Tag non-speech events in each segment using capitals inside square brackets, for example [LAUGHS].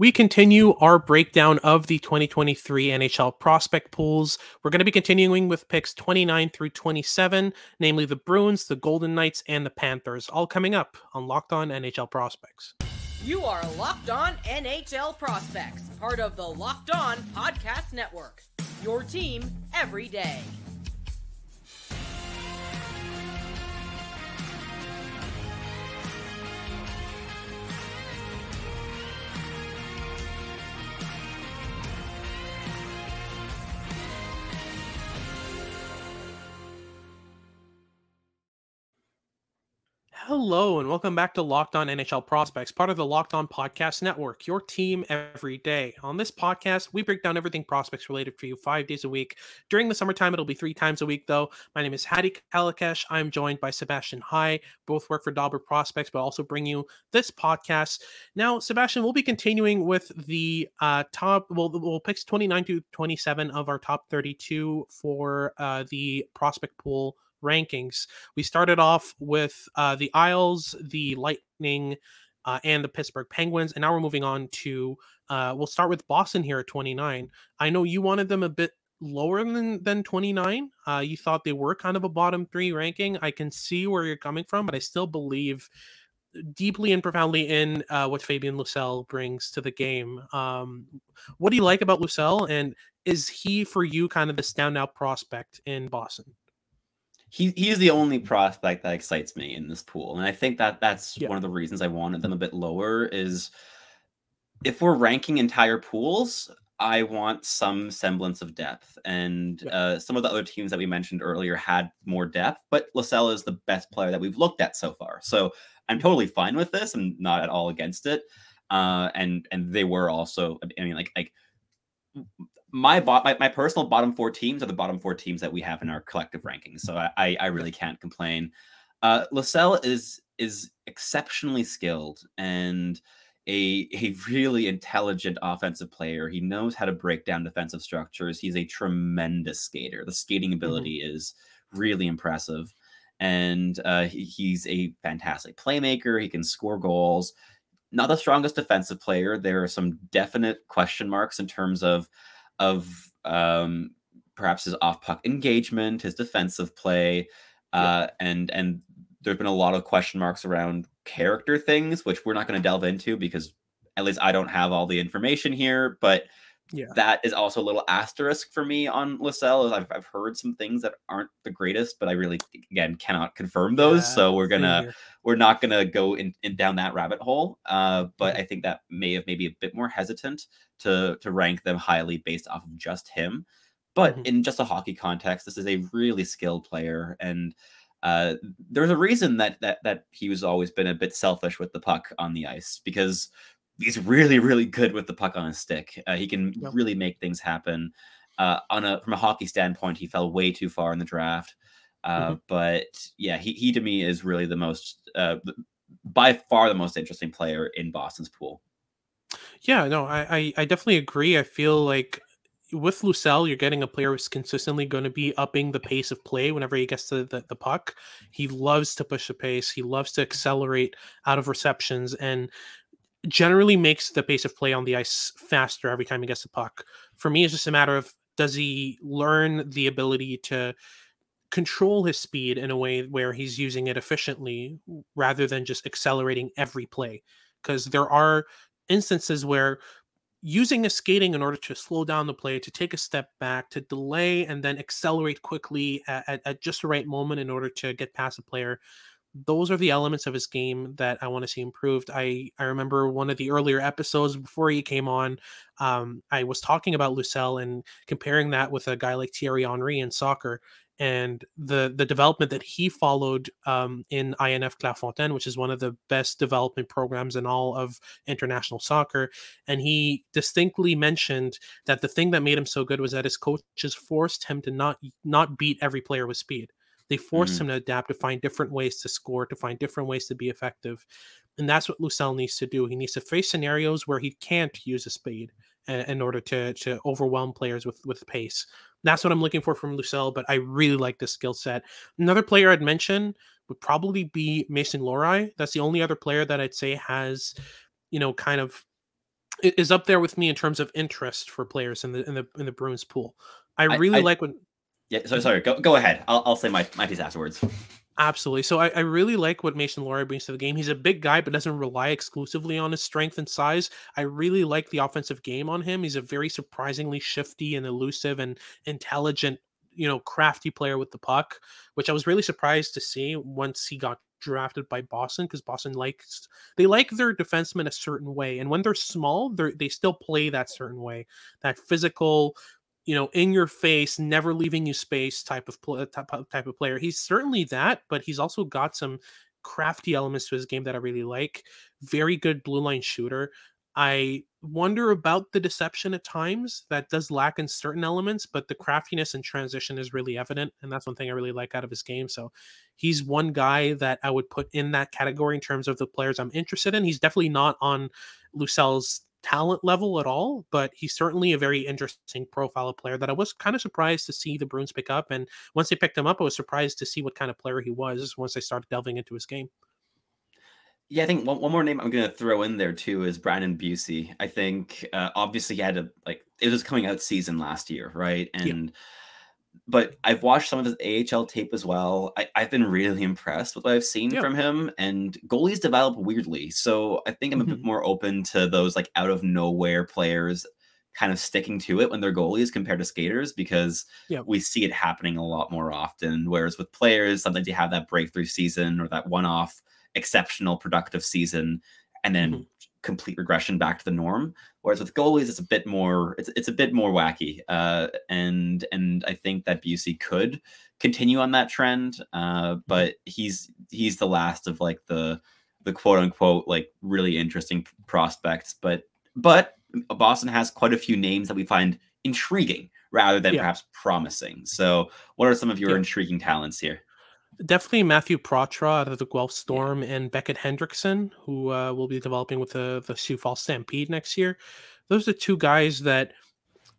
We continue our breakdown of the 2023 NHL prospect pools. We're going to be continuing with picks 29 through 27, namely the Bruins, the Golden Knights, and the Panthers, all coming up on Locked On NHL Prospects. You are Locked On NHL Prospects, part of the Locked On Podcast Network. Your team every day. Hello, and welcome back to Locked On NHL Prospects, part of the Locked On Podcast Network, your team every day. On this podcast, we break down everything prospects related for you five days a week. During the summertime, it'll be three times a week, though. My name is Hadi Kalakeche. I'm joined by Sebastian High. Both work for Dobber Prospects, but also bring you this podcast. Now, Sebastian, we'll be continuing with the uh, top, well, we'll picks 29 to 27 of our top 32 for uh, the prospect pool rankings. We started off with uh, the Isles, the Lightning, uh, and the Pittsburgh Penguins, and now we're moving on to. Uh, we'll start with Boston here at 29. I know you wanted them a bit lower than than 29. Uh, you thought they were kind of a bottom three ranking. I can see where you're coming from, but I still believe deeply and profoundly in uh, what Fabian Lysell brings to the game. Um, what do you like about Lysell, and is he for you kind of the standout prospect in Boston? He he's the only prospect that excites me in this pool, and I think that that's yeah. one of the reasons I wanted them a bit lower. Is if we're ranking entire pools, I want some semblance of depth, and yeah. uh, some of the other teams that we mentioned earlier had more depth, but Lysell is the best player that we've looked at so far. So I'm totally fine with this. I'm not at all against it. Uh, and and they were also, I mean, like like my, bot, my my personal bottom four teams are the bottom four teams that we have in our collective rankings. So I I really can't complain. Uh, is is exceptionally skilled and a a really intelligent offensive player. He knows how to break down defensive structures. He's a tremendous skater. The skating mm-hmm. ability mm-hmm. is really impressive, and uh, he, he's a fantastic playmaker. He can score goals. Not the strongest defensive player. There are some definite question marks in terms of of um, perhaps his off puck engagement, his defensive play, uh, yeah. and and there's been a lot of question marks around character things, which we're not going to delve into because at least I don't have all the information here. But yeah. that is also a little asterisk for me on Lysell. I've I've heard some things that aren't the greatest, but I really again cannot confirm those. Yeah, so we're gonna we're not gonna go in, in down that rabbit hole. Uh, but mm-hmm. I think that may have maybe a bit more hesitant to to rank them highly based off of just him. But mm-hmm. in just a hockey context, this is a really skilled player, and uh, there's a reason that that that he was always been a bit selfish with the puck on the ice because he's really really good with the puck on his stick. Uh, he can yep. really make things happen. Uh, on a from a hockey standpoint, he fell way too far in the draft. Uh, mm-hmm. But yeah, he he to me is really the most uh, by far the most interesting player in Boston's pool. Yeah, no, I, I, I definitely agree. I feel like with Lysell, you're getting a player who's consistently going to be upping the pace of play whenever he gets to the, the puck. He loves to push the pace. He loves to accelerate out of receptions and generally makes the pace of play on the ice faster every time he gets the puck. For me, it's just a matter of does he learn the ability to control his speed in a way where he's using it efficiently rather than just accelerating every play because there are instances where using the skating in order to slow down the play, to take a step back, to delay and then accelerate quickly at, at, at, just the right moment in order to get past a player. Those are the elements of his game that I want to see improved. I, I remember one of the earlier episodes before he came on, um, I was talking about Lysell and comparing that with a guy like Thierry Henry in soccer and the the development that he followed um, in INF Clairefontaine, which is one of the best development programs in all of international soccer. And he distinctly mentioned that the thing that made him so good was that his coaches forced him to not not beat every player with speed. They forced mm-hmm. him to adapt, to find different ways to score, to find different ways to be effective. And that's what Lysell needs to do. He needs to face scenarios where he can't use a speed in order to to overwhelm players with with pace. That's what I'm looking for from Lysell, but I really like this skill set. Another player I'd mention would probably be Mason Lohrei. That's the only other player that I'd say has, you know, kind of is up there with me in terms of interest for players in the in the in the Bruins pool. I really I, like when. Yeah, so sorry. Go go ahead. I'll I'll say my my piece afterwards. Absolutely. So I, I really like what Mason Lohrei brings to the game. He's a big guy, but doesn't rely exclusively on his strength and size. I really like the offensive game on him. He's a very surprisingly shifty and elusive and intelligent, you know, crafty player with the puck, which I was really surprised to see once he got drafted by Boston because Boston likes they like their defensemen a certain way, and when they're small, they they still play that certain way, that physical, you know, in your face, never leaving you space type of pl- uh, type, uh, type of player. He's certainly that, but he's also got some crafty elements to his game that I really like. Very good blue line shooter. I wonder about the deception at times that does lack in certain elements, but the craftiness and transition is really evident. And that's one thing I really like out of his game. So he's one guy that I would put in that category in terms of the players I'm interested in. He's definitely not on Lysell's talent level at all, but he's certainly a very interesting profile of player that I was kind of surprised to see the Bruins pick up. And once they picked him up, I was surprised to see what kind of player he was once I started delving into his game. Yeah, I think one, one more name I'm going to throw in there too is Brandon Bussi. I think uh, obviously he had a like it was coming out season last year, right? And yeah. But I've watched some of his AHL tape as well. I, have been really impressed with what I've seen yeah. from him. And goalies develop weirdly, so I think I'm a mm-hmm. bit more open to those like out of nowhere players kind of sticking to it when they're goalies compared to skaters because yeah. we see it happening a lot more often. Whereas with players, sometimes you have that breakthrough season or that one off exceptional productive season and then mm-hmm. Complete regression back to the norm. Whereas with goalies, it's a bit more it's it's a bit more wacky. Uh, and and I think that Bussi could continue on that trend. Uh, mm-hmm. but he's he's the last of like the the quote unquote like really interesting prospects. But but Boston has quite a few names that we find intriguing rather than yeah. perhaps promising. So, what are some of your yeah. intriguing talents here? Definitely Matthew Poitras out of the Guelph Storm yeah. and Beckett Hendrickson, who uh, will be developing with the the Sioux Falls Stampede next year. Those are two guys that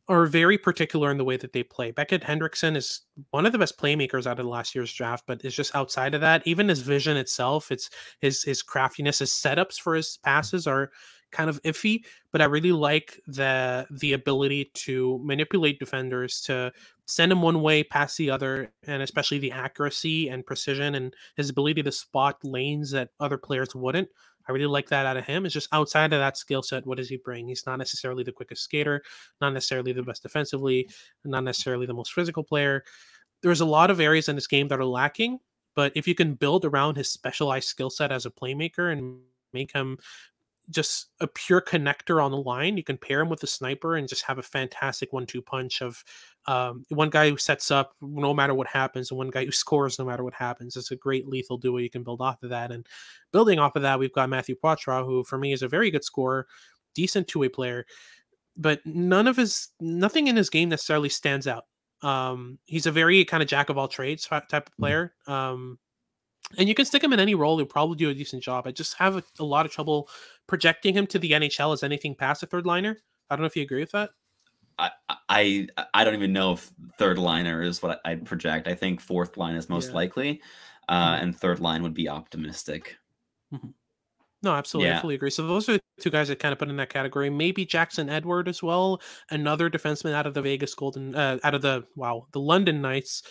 are very particular in the way that they play. Beckett Hendrickson is one of the best playmakers out of last year's draft, but is just outside of that. Even his vision itself, it's his his craftiness, his setups for his passes are kind of iffy, but I really like the the ability to manipulate defenders to send him one way past the other, and especially the accuracy and precision and his ability to spot lanes that other players wouldn't. I really like that out of him. It's just outside of that skill set, what does he bring? He's not necessarily the quickest skater, not necessarily the best defensively, not necessarily the most physical player. There's a lot of areas in this game that are lacking, but if you can build around his specialized skill set as a playmaker and make him just a pure connector on the line. You can pair him with a sniper and just have a fantastic one-two punch of um, one guy who sets up no matter what happens, and one guy who [LAUGHS] scores no matter what happens. It's a great lethal duo you can build off of that. And building off of that, we've got Matthew Poitras, who for me is a very good scorer, decent two-way player, but none of his nothing in his game necessarily stands out. Um, he's a very kind of jack of all trades type of mm-hmm. player. Um, and you can stick him in any role; he'll probably do a decent job. I just have a, a lot of trouble projecting him to the NHL as anything past a third liner. I don't know if you agree with that. I, I I don't even know if third liner is what I'd project. I think fourth line is most yeah. likely, uh, mm-hmm. and third line would be optimistic. Mm-hmm. No, absolutely, yeah. I fully agree. So those are the two guys that kind of put in that category. Maybe Jackson Edward as well, another defenseman out of the Vegas Golden, uh, out of the wow, the London Knights,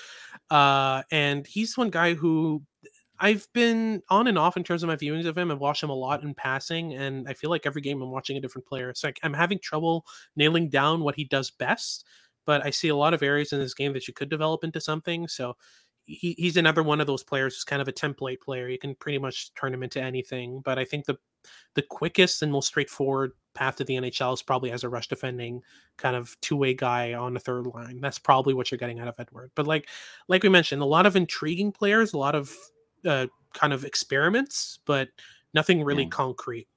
uh, and he's one guy who I've been on and off in terms of my viewings of him. I've watched him a lot in passing, and I feel like every game I'm watching a different player. So I'm having trouble nailing down what he does best. But I see a lot of areas in this game that you could develop into something. So he, he's another one of those players who's kind of a template player. You can pretty much turn him into anything. But I think the the quickest and most straightforward path to the NHL is probably as a rush defending kind of two way guy on the third line. That's probably what you're getting out of Edward. But like like we mentioned, a lot of intriguing players, a lot of uh, kind of experiments, but nothing really concrete.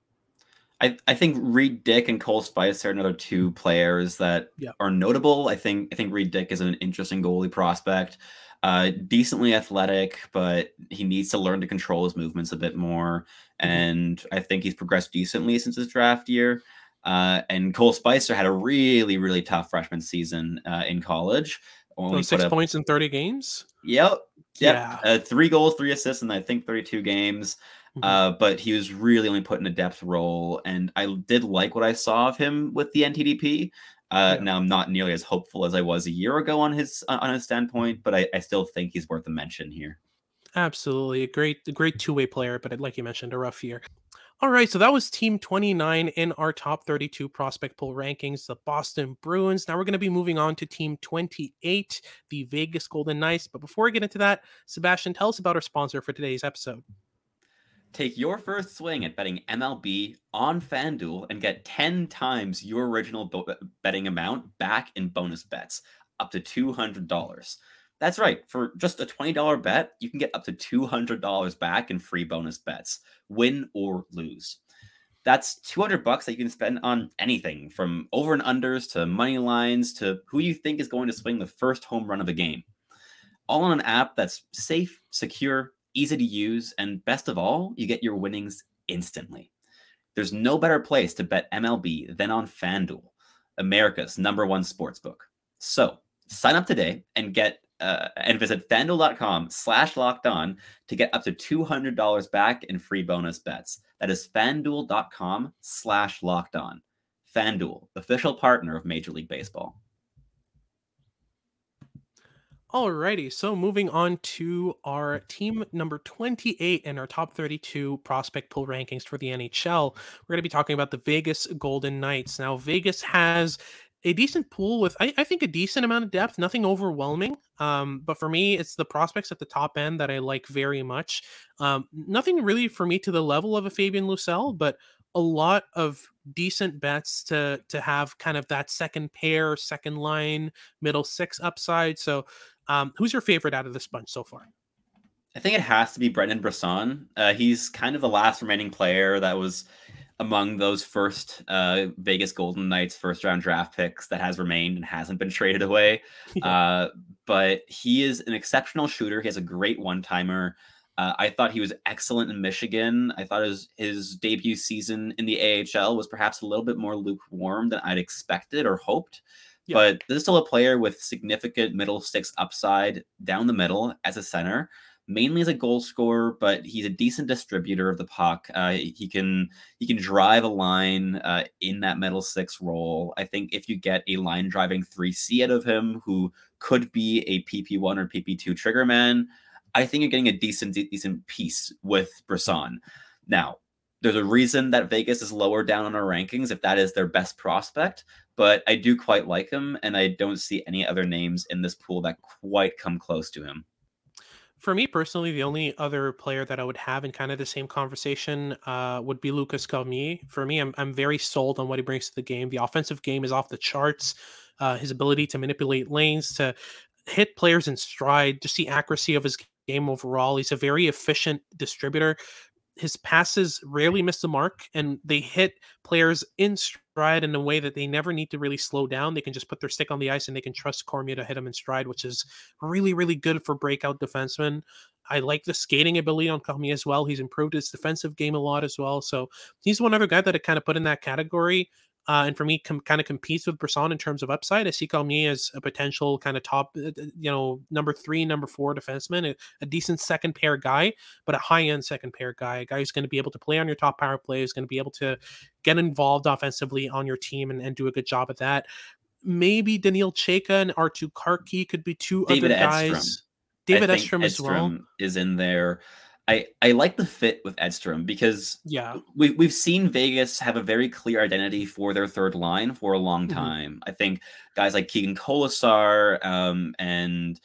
I, I think Reid Dick and Cole Spicer are another two players that yeah. are notable. I think I think Reid Dick is an interesting goalie prospect. Uh, decently athletic, but he needs to learn to control his movements a bit more. Mm-hmm. And I think he's progressed decently since his draft year. Uh, and Cole Spicer had a really, really tough freshman season uh, in college. Only so six points in 30 games? Yep. Yep. Yeah. Uh, three goals, three assists, and I think 32 games. Mm-hmm. Uh, but he was really only put in a depth role, and I did like what I saw of him with the NTDP. Uh, yeah. Now I'm not nearly as hopeful as I was a year ago on his on his standpoint, but I, I still think he's worth a mention here. Absolutely, a great, a great two way player, but like you mentioned, a rough year. All right, so that was Team 29 in our top 32 prospect pool rankings, the Boston Bruins. Now we're going to be moving on to Team 28, the Vegas Golden Knights. But before we get into that, Sebastian, tell us about our sponsor for today's episode. Take your first swing at betting MLB on FanDuel and get 10 times your original betting amount back in bonus bets, up to $200. That's right. For just a $20 bet, you can get up to $200 back in free bonus bets, win or lose. That's 200 bucks that you can spend on anything from over and unders to money lines to who you think is going to swing the first home run of the game. All on an app that's safe, secure, easy to use, and best of all, you get your winnings instantly. There's no better place to bet MLB than on FanDuel, America's number one sportsbook. So sign up today and get uh, and visit fanduel.com slash locked on to get up to $200 back in free bonus bets. That is fanduel.com slash locked on. FanDuel, official partner of Major League Baseball. Alrighty, so moving on to our team number 28 in our top 32 prospect pool rankings for the NHL. We're going to be talking about the Vegas Golden Knights. Now, Vegas has a decent pool with, I, I think, a decent amount of depth, nothing overwhelming. Um, but for me, it's the prospects at the top end that I like very much. Um, nothing really for me to the level of a Fabian Lysell, but a lot of decent bets to to have kind of that second pair, second line, middle six upside. So um, who's your favorite out of this bunch so far? I think it has to be Brendan Brisson. Uh, he's kind of the last remaining player that was among those first uh, Vegas Golden Knights first round draft picks that has remained and hasn't been [LAUGHS] traded away. [LAUGHS] Uh, but he is an exceptional shooter. He has a great one timer. Uh, I thought he was excellent in Michigan. I thought his his debut season in the AHL was perhaps a little bit more lukewarm than I'd expected or hoped. Yeah. But this is still a player with significant middle six upside down the middle as a center, mainly as a goal scorer, but he's a decent distributor of the puck. Uh, he can he can drive a line uh, in that middle six role. I think if you get a line driving three C out of him, who could be a PP one or PP two trigger man, I think you're getting a decent decent piece with Brisson. Now, there's a reason that Vegas is lower down on our rankings if that is their best prospect, but I do quite like him, and I don't see any other names in this pool that quite come close to him. For me personally, the only other player that I would have in kind of the same conversation uh, would be Lukas Cormier. For me, I'm, I'm very sold on what he brings to the game. The offensive game is off the charts. Uh, his ability to manipulate lanes, to hit players in stride, just the accuracy of his game overall. He's a very efficient distributor his passes rarely miss the mark and they hit players in stride in a way that they never need to really slow down. They can just put their stick on the ice and they can trust Cormier to hit them in stride, which is really, really good for breakout defensemen. I like the skating ability on Cormier as well. He's improved his defensive game a lot as well. So he's one other guy that I kind of put in that category. Uh, and for me, com- kind of competes with Brisson in terms of upside. I see Cormier as a potential kind of top, uh, you know, number three, number four defenseman, a, a decent second pair guy, but a high end second pair guy, a guy who's going to be able to play on your top power play, is going to be able to get involved offensively on your team and, and do a good job at that. Maybe Daniil Chayka and Arttu Kärki could be two David other guys. Edstrom. David Edstrom as well is in there. I I like the fit with Edstrom because yeah we we've seen Vegas have a very clear identity for their third line for a long mm-hmm. time. Mm-hmm. I think guys like Keegan Kolesar um, and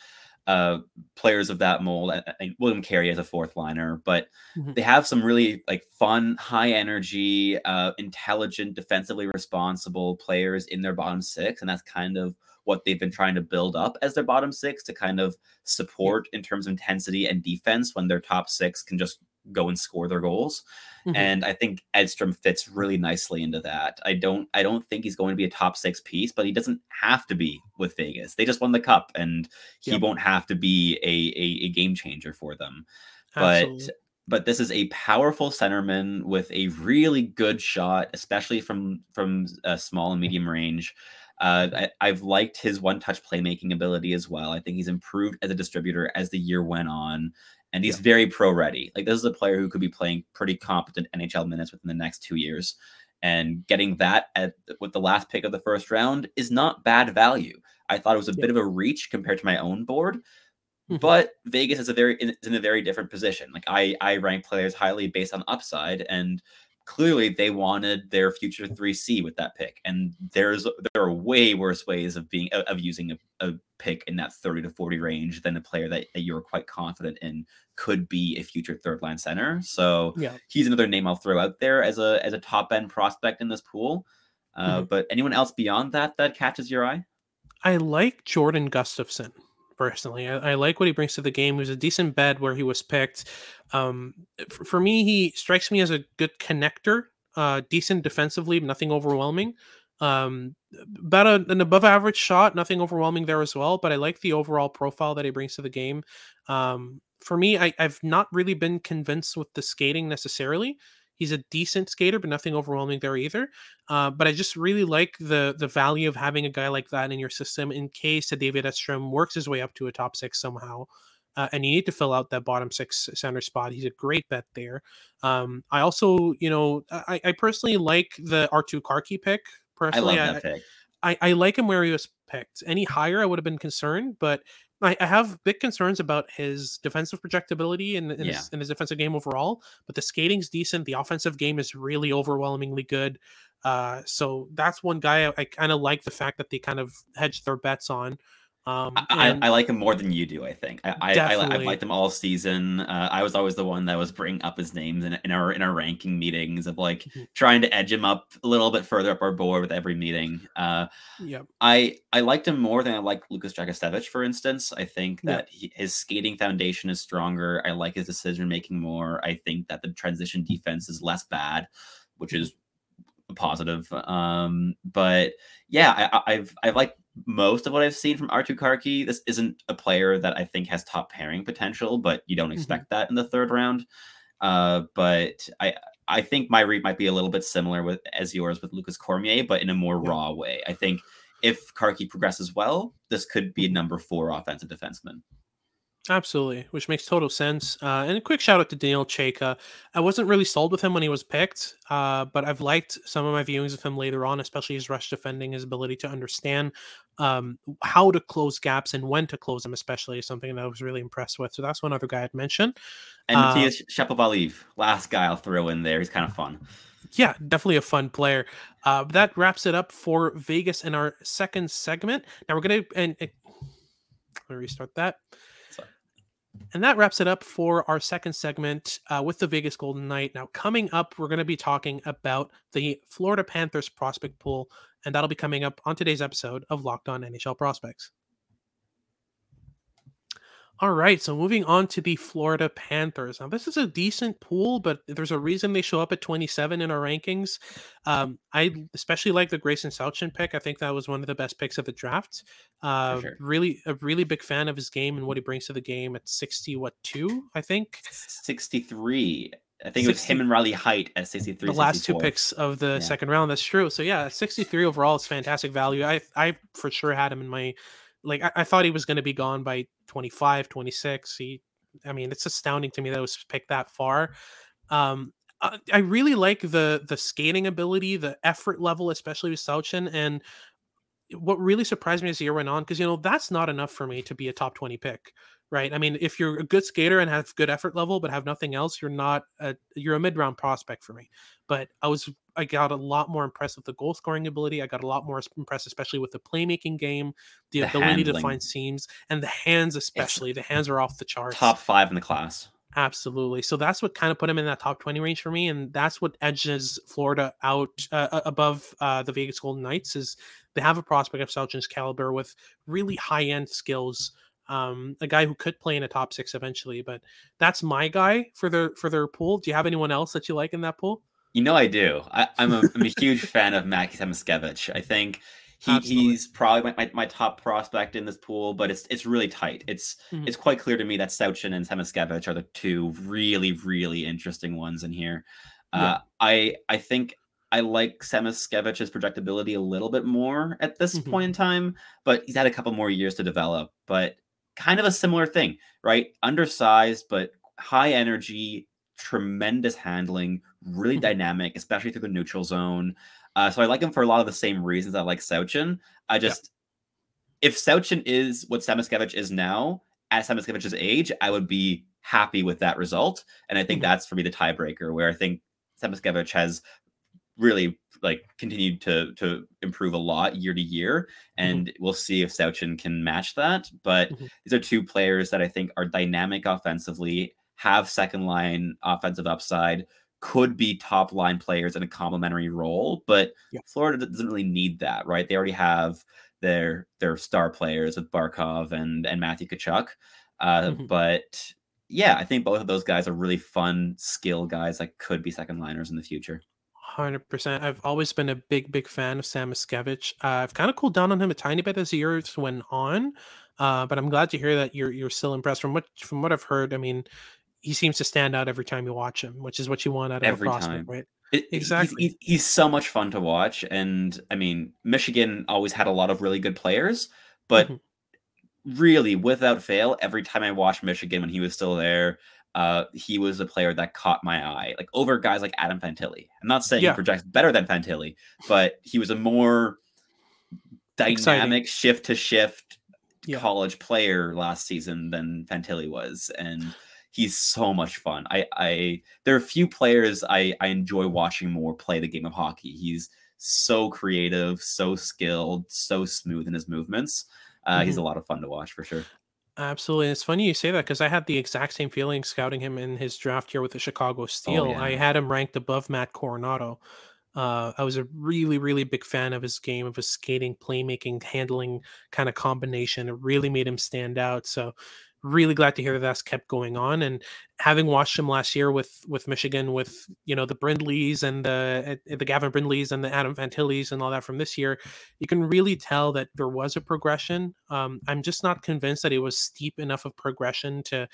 uh, players of that mold, and William Carrier as a fourth liner, but mm-hmm. they have some really like fun, high energy, uh, intelligent, defensively responsible players in their bottom six, and that's kind of what they've been trying to build up as their bottom six to kind of support in terms of intensity and defense when their top six can just go and score their goals. Mm-hmm. And I think Edstrom fits really nicely into that. I don't I don't think he's going to be a top six piece, but he doesn't have to be with Vegas. They just won the cup and he yep. won't have to be a, a, a game changer for them. Absolutely. But but this is a powerful centerman with a really good shot, especially from from a small and medium range. Uh, I, have liked his one touch playmaking ability as well. I think he's improved as a distributor as the year went on. and he's yeah. very pro ready. Like this is a player who could be playing pretty competent NHL minutes within the next two years. And getting that at with the last pick of the first round is not bad value. I thought it was a yeah. bit of a reach compared to my own board, mm-hmm. but Vegas is a very is in a very different position. Like I I rank players highly based on upside, and clearly they wanted their future 3C with that pick. And there's there are way worse ways of being of using a, a pick in that 30 to 40 range than a player that, that you're quite confident in could be a future third line center. So yeah. he's another name I'll throw out there as a as a top end prospect in this pool. Uh, mm-hmm. But anyone else beyond that that catches your eye? I like Jordan Gustafsson personally. I, I, like what he brings to the game. He was a decent bed where he was picked. Um, for, for, me, he strikes me as a good connector, uh, decent defensively, nothing overwhelming. Um, about a, an above average shot, nothing overwhelming there as well. But I like the overall profile that he brings to the game. Um, for me, I, I've not really been convinced with the skating necessarily. He's a decent skater, but nothing overwhelming there either. Uh, but I just really like the the value of having a guy like that in your system in case David Edstrom works his way up to a top six somehow. Uh, and you need to fill out that bottom six center spot. He's a great bet there. Um, I also, you know, I, I personally like the Artturi Kärki pick. Personally, I, I, I, I like him where he was picked. Any higher, I would have been concerned, but I, I have big concerns about his defensive projectability and in, in, yeah. his, in, his, defensive game overall. But the skating's decent. The offensive game is really overwhelmingly good. Uh, so that's one guy I, I kind of like the fact that they kind of hedged their bets on. Um, I, I, like him more than you do. I think I I, I, have liked him all season. Uh, I was always the one that was bringing up his names in, in our in our ranking meetings of like mm-hmm. trying to edge him up a little bit further up our board with every meeting. Uh, yeah, I I liked him more than I like Lukas Jakusevich, for instance. I think that he, his skating foundation is stronger. I like his decision making more. I think that the transition defense is less bad, which is positive. Um, but yeah, I, I've I've liked most of what I've seen from Artturi Kärki. This isn't a player that I think has top pairing potential, but you don't mm-hmm. expect mm-hmm. that in the third round. Uh, but I I think my read might be a little bit similar with as yours with Lukas Cormier, but in a more yeah. raw way. I think if Kärki progresses well, this could be a number four offensive defenseman. Absolutely, which makes total sense. Uh, and a quick shout out to Daniil Chayka. I wasn't really sold with him when he was picked, uh, but I've liked some of my viewings of him later on, especially his rush defending, his ability to understand um, how to close gaps and when to close them, especially is something that I was really impressed with. So that's one other guy I'd mention. And uh, Matyas Sapovaliv, last guy I'll throw in there. He's kind of fun. Yeah, definitely a fun player. Uh, that wraps it up for Vegas in our second segment. Now we're gonna and, and let me restart that. And that wraps it up for our second segment uh, with the Vegas Golden Knight. Now, coming up, we're going to be talking about the Florida Panthers prospect pool, and that'll be coming up on today's episode of Locked On NHL Prospects. All right, so moving on to the Florida Panthers. Now, this is a decent pool, but there's a reason they show up at 27 in our rankings. Um, I especially like the Gracyn Sawchyn pick. I think that was one of the best picks of the draft. Uh, sure. Really, a really big fan of his game and what he brings to the game at 60, what, two, I think? 63. I think 60, it was him and Riley Heidt at 63. The last two picks of the yeah. second round. That's true. So, yeah, 63 overall is fantastic value. I, I for sure had him in my like I, I thought he was going to be gone by 25, 26. He, I mean, it's astounding to me that was picked that far. Um, I, I really like the the skating ability, the effort level, especially with Sawchyn, and what really surprised me as the year went on, because you know that's not enough for me to be a top 20 pick right? I mean, if you're a good skater and have good effort level but have nothing else, you're not a you're a mid round prospect for me. But I was I got a lot more impressed with the goal scoring ability. I got a lot more impressed, especially with the playmaking game, the, the ability handling. to find seams, and the hands, especially. It's the hands are off the charts. Top five in the class. Absolutely. So that's what kind of put him in that top 20 range for me. And that's what edges Florida out uh, above uh, the Vegas Golden Knights is they have a prospect of Sawchyn's caliber with really high end skills um, a guy who could play in a top six eventually. But that's my guy for their for their pool. Do you have anyone else that you like in that pool? You know I do. I, am a, I'm a huge fan of Mackie Samoskevich. I think he, he's probably my, my, my, top prospect in this pool, but it's it's really tight. It's mm-hmm. it's quite clear to me that Sawchyn and Samoskevich are the two really really interesting ones in here. Uh. I I think I like Samoskevich's projectability a little bit more at this mm-hmm. point in time, but he's had a couple more years to develop. But kind of a similar thing, right? Undersized, but high energy, tremendous handling, really Mhm. dynamic, especially through the neutral zone. Uh, so I like him for a lot of the same reasons I like Sawchyn. I just, if Sawchyn is what Samoskevich is now at Samoskevich's age, I would be happy with that result. And I think Mhm. that's for me the tiebreaker, where I think Samoskevich has really like continued to to improve a lot year to year, and we'll see if Sawchyn can match that. But Mhm. these are two players that I think are dynamic offensively, have second line offensive upside, could be top line players in a complementary role. But Yeah. Florida doesn't really need that, right? They already have their their star players with Barkov and and Matthew Tkachuk. Uh, Mhm. But yeah, I think both of those guys are really fun skill guys that could be second liners in the future. Hundred percent. I've always been a big, big fan of Samoskevich. Uh, I've kind of cooled down on him a tiny bit as the years went on, uh, but I'm glad to hear that you're you're still impressed. From what from what I've heard, I mean, he seems to stand out every time you watch him, which is what you want out of Every a prospect, time. right? It, Exactly. He's, he's so much fun to watch. And I mean, Michigan always had a lot of really good players, but Mhm. really, without fail, every time I watched Michigan when he was still there, uh, he was a player that caught my eye, like over guys like Adam Fantilli. I'm not saying Yeah. he projects better than Fantilli, but he was a more Exciting. dynamic shift to shift Yeah. college player last season than Fantilli was, and he's so much fun. I, I there are a few players I, I enjoy watching more play the game of hockey. He's so creative, so skilled, so smooth in his movements. Uh, He's Mm-hmm. a lot of fun to watch for sure. Absolutely. And it's funny you say that because I had the exact same feeling scouting him in his draft year with the Chicago Steel. I yeah. had him ranked above Matt Coronato. Uh, I was a really, really big fan of his game, of his skating, playmaking, handling kind of combination. It really made him stand out. So, really glad to hear that that's kept going on. And having watched him last year with with Michigan, with you know the Brindleys and the uh, the Gavin Brindleys and the Adam Fantillis and all that from this year, you can really tell that there was a progression. Um, I'm just not convinced that it was steep enough of progression to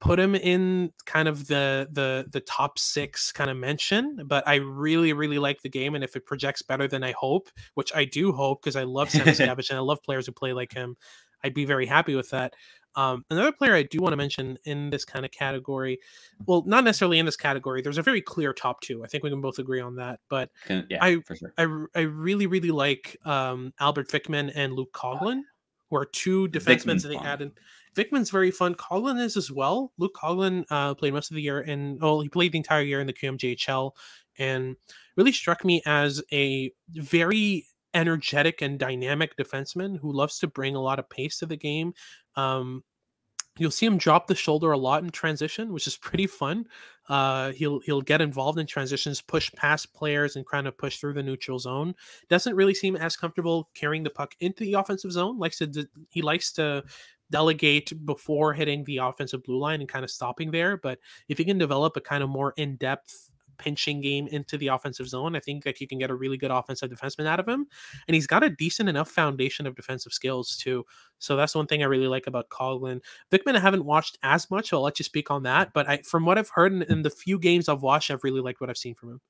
put him in kind of the the the top six kind of mention. But I really really like the game, and if it projects better than I hope, which I do hope because I love Sam [LAUGHS] Scavage and I love players who play like him, I'd be very happy with that. Um, another player I do want to mention in this kind of category, well, not necessarily in this category. There's a very clear top two. I think we can both agree on that. But yeah, I- sure. I, I really really like um, Albert Wikman and Luke Coughlin, who are two defensemen that they added. Wikman's very fun. Coughlin is as well. Luke Coughlin uh, played most of the year, and well, he played the entire year in the QMJHL, and really struck me as a very energetic and dynamic defenseman who loves to bring a lot of pace to the game. Um, you'll see him drop the shoulder a lot in transition, which is [LAUGHS] pretty fun. Uh, he'll he'll get involved in transitions, push past players, and kind of push through the neutral zone. Doesn't really seem as comfortable carrying the puck into the offensive zone. Likes to he likes to delegate before hitting the offensive blue line and kind of stopping there. But if you can develop a kind of more in depth pinching game into the offensive zone, I think that you can get a really good offensive defenseman out of him. And he's got a decent enough foundation of defensive skills too. So that's one thing I really like about Coughlin. Wikman, I haven't watched as much. So I'll let you speak on that. But I, from what I've heard in, in the few games I've watched, I've really liked what I've seen from him.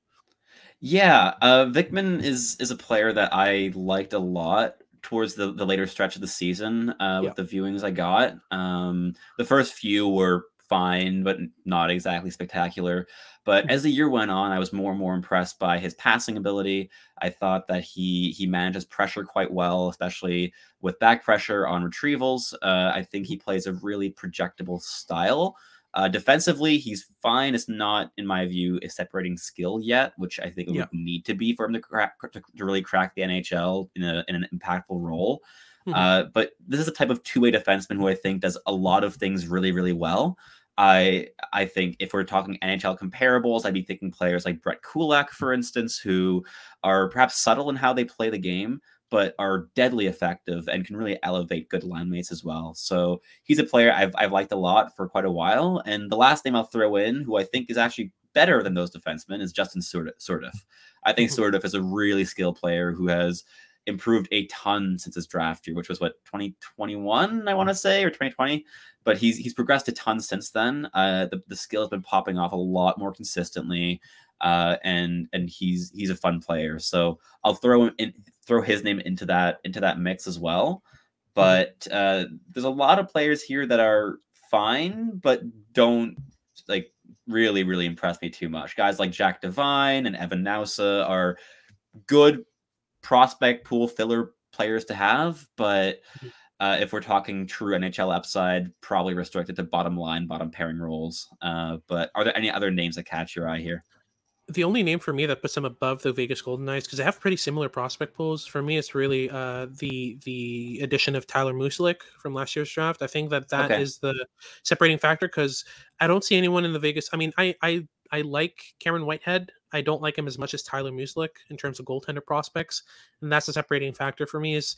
Yeah, uh, Wikman is is a player that I liked a lot towards the, the later stretch of the season uh, with the viewings I got. Um, the first few were fine, but not exactly spectacular. But as the year went on, I was more and more impressed by his passing ability. I thought that he he manages pressure quite well, especially with back pressure on retrievals. Uh, I think he plays a really projectable style. Uh, defensively, he's fine. It's not, in my view, a separating skill yet, which I think it Yeah. would need to be for him to crack to, really crack the NHL in, a, in an impactful role. Mhm. Uh, but this is a type of two-way defenseman who I think does a lot of things really, really well. I I think if we're talking NHL comparables, I'd be thinking players like Brett Kulak, for instance, who are perhaps subtle in how they play the game, but are deadly effective and can really elevate good line mates as well. So he's a player I've, I've liked a lot for quite a while. And the last name I'll throw in, who I think is actually better than those defensemen, is Justin. Sourdif. I think. [LAUGHS] Sourdif is a really skilled player who has improved a ton since his draft year, which was what 2021, I want to say, or 2020. But he's he's progressed a ton since then. Uh, the the skill has been popping off a lot more consistently, uh, and and he's he's a fun player. So I'll throw him in, throw his name into that into that mix as well. But uh, there's a lot of players here that are fine, but don't like really, really impress me too much. Guys like Jack Devine and Evan Nause are good prospect pool filler players to have, but mm-hmm. uh, if we're talking true NHL upside, probably restricted to bottom line, bottom pairing roles. Uh, but are there any other names that catch your eye here? the only name for me that puts them above the Vegas Golden Knights because they have pretty similar prospect pools. For me, it's really uh, the the addition of Tyler Muszelik from last year's draft. I think that that okay. is the separating factor because I don't see anyone in the Vegas. I mean, I I I like Cameron Whitehead. I don't like him as much as Tyler Muszelik in terms of goaltender prospects, and that's the separating factor for me. Is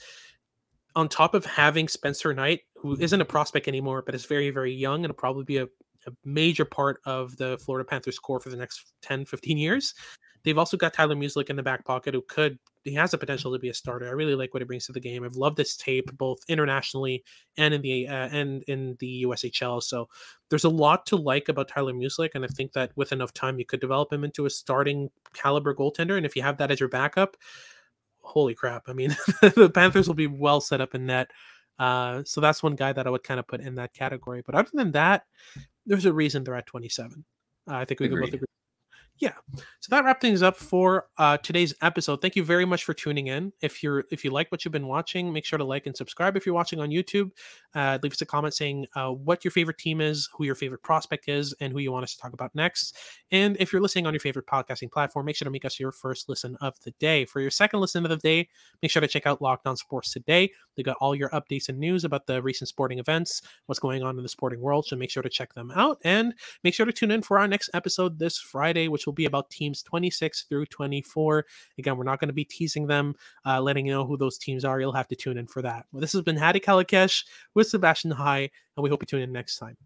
on top of having Spencer Knight, who isn't a prospect anymore, but is very, very young and will probably be a a major part of the Florida Panthers core for the next 10, 15 years. They've also got Tyler Muszelik in the back pocket who could he has the potential to be a starter. I really like what he brings to the game. I've loved this tape both internationally and in the uh, and in the USHL. So there's a lot to like about Tyler Muszelik, and I think that with enough time you could develop him into a starting caliber goaltender. And if you have that as your backup, holy crap! I mean, [LAUGHS] the Panthers will be well set up in net. Uh, so that's one guy that I would kind of put in that category. But other than that, there's a reason they're at 27. Uh, I think we Agreed. can both agree yeah so that wraps things up for uh, today's episode. Thank you very much for tuning in. If you're if you like what you've been watching make sure to like and subscribe if you're watching on youtube. Uh, leave us a comment saying uh, what your favorite team is who your favorite prospect is and who you want us to talk about next. And if you're listening on your favorite podcasting platform make sure to make us your first listen of the day. For your second listen of the day make sure to check out locked on sports today. They got all your updates and news about the recent sporting events what's going on in the sporting world so make sure to check them out. And make sure to tune in for our next episode this friday which will be about teams 26 through 24. Again, we're not going to be teasing them, uh, letting you know who those teams are. You'll have to tune in for that. Well, this has been Hadi Kalakeche with Sebastian High, and we hope you tune in next time.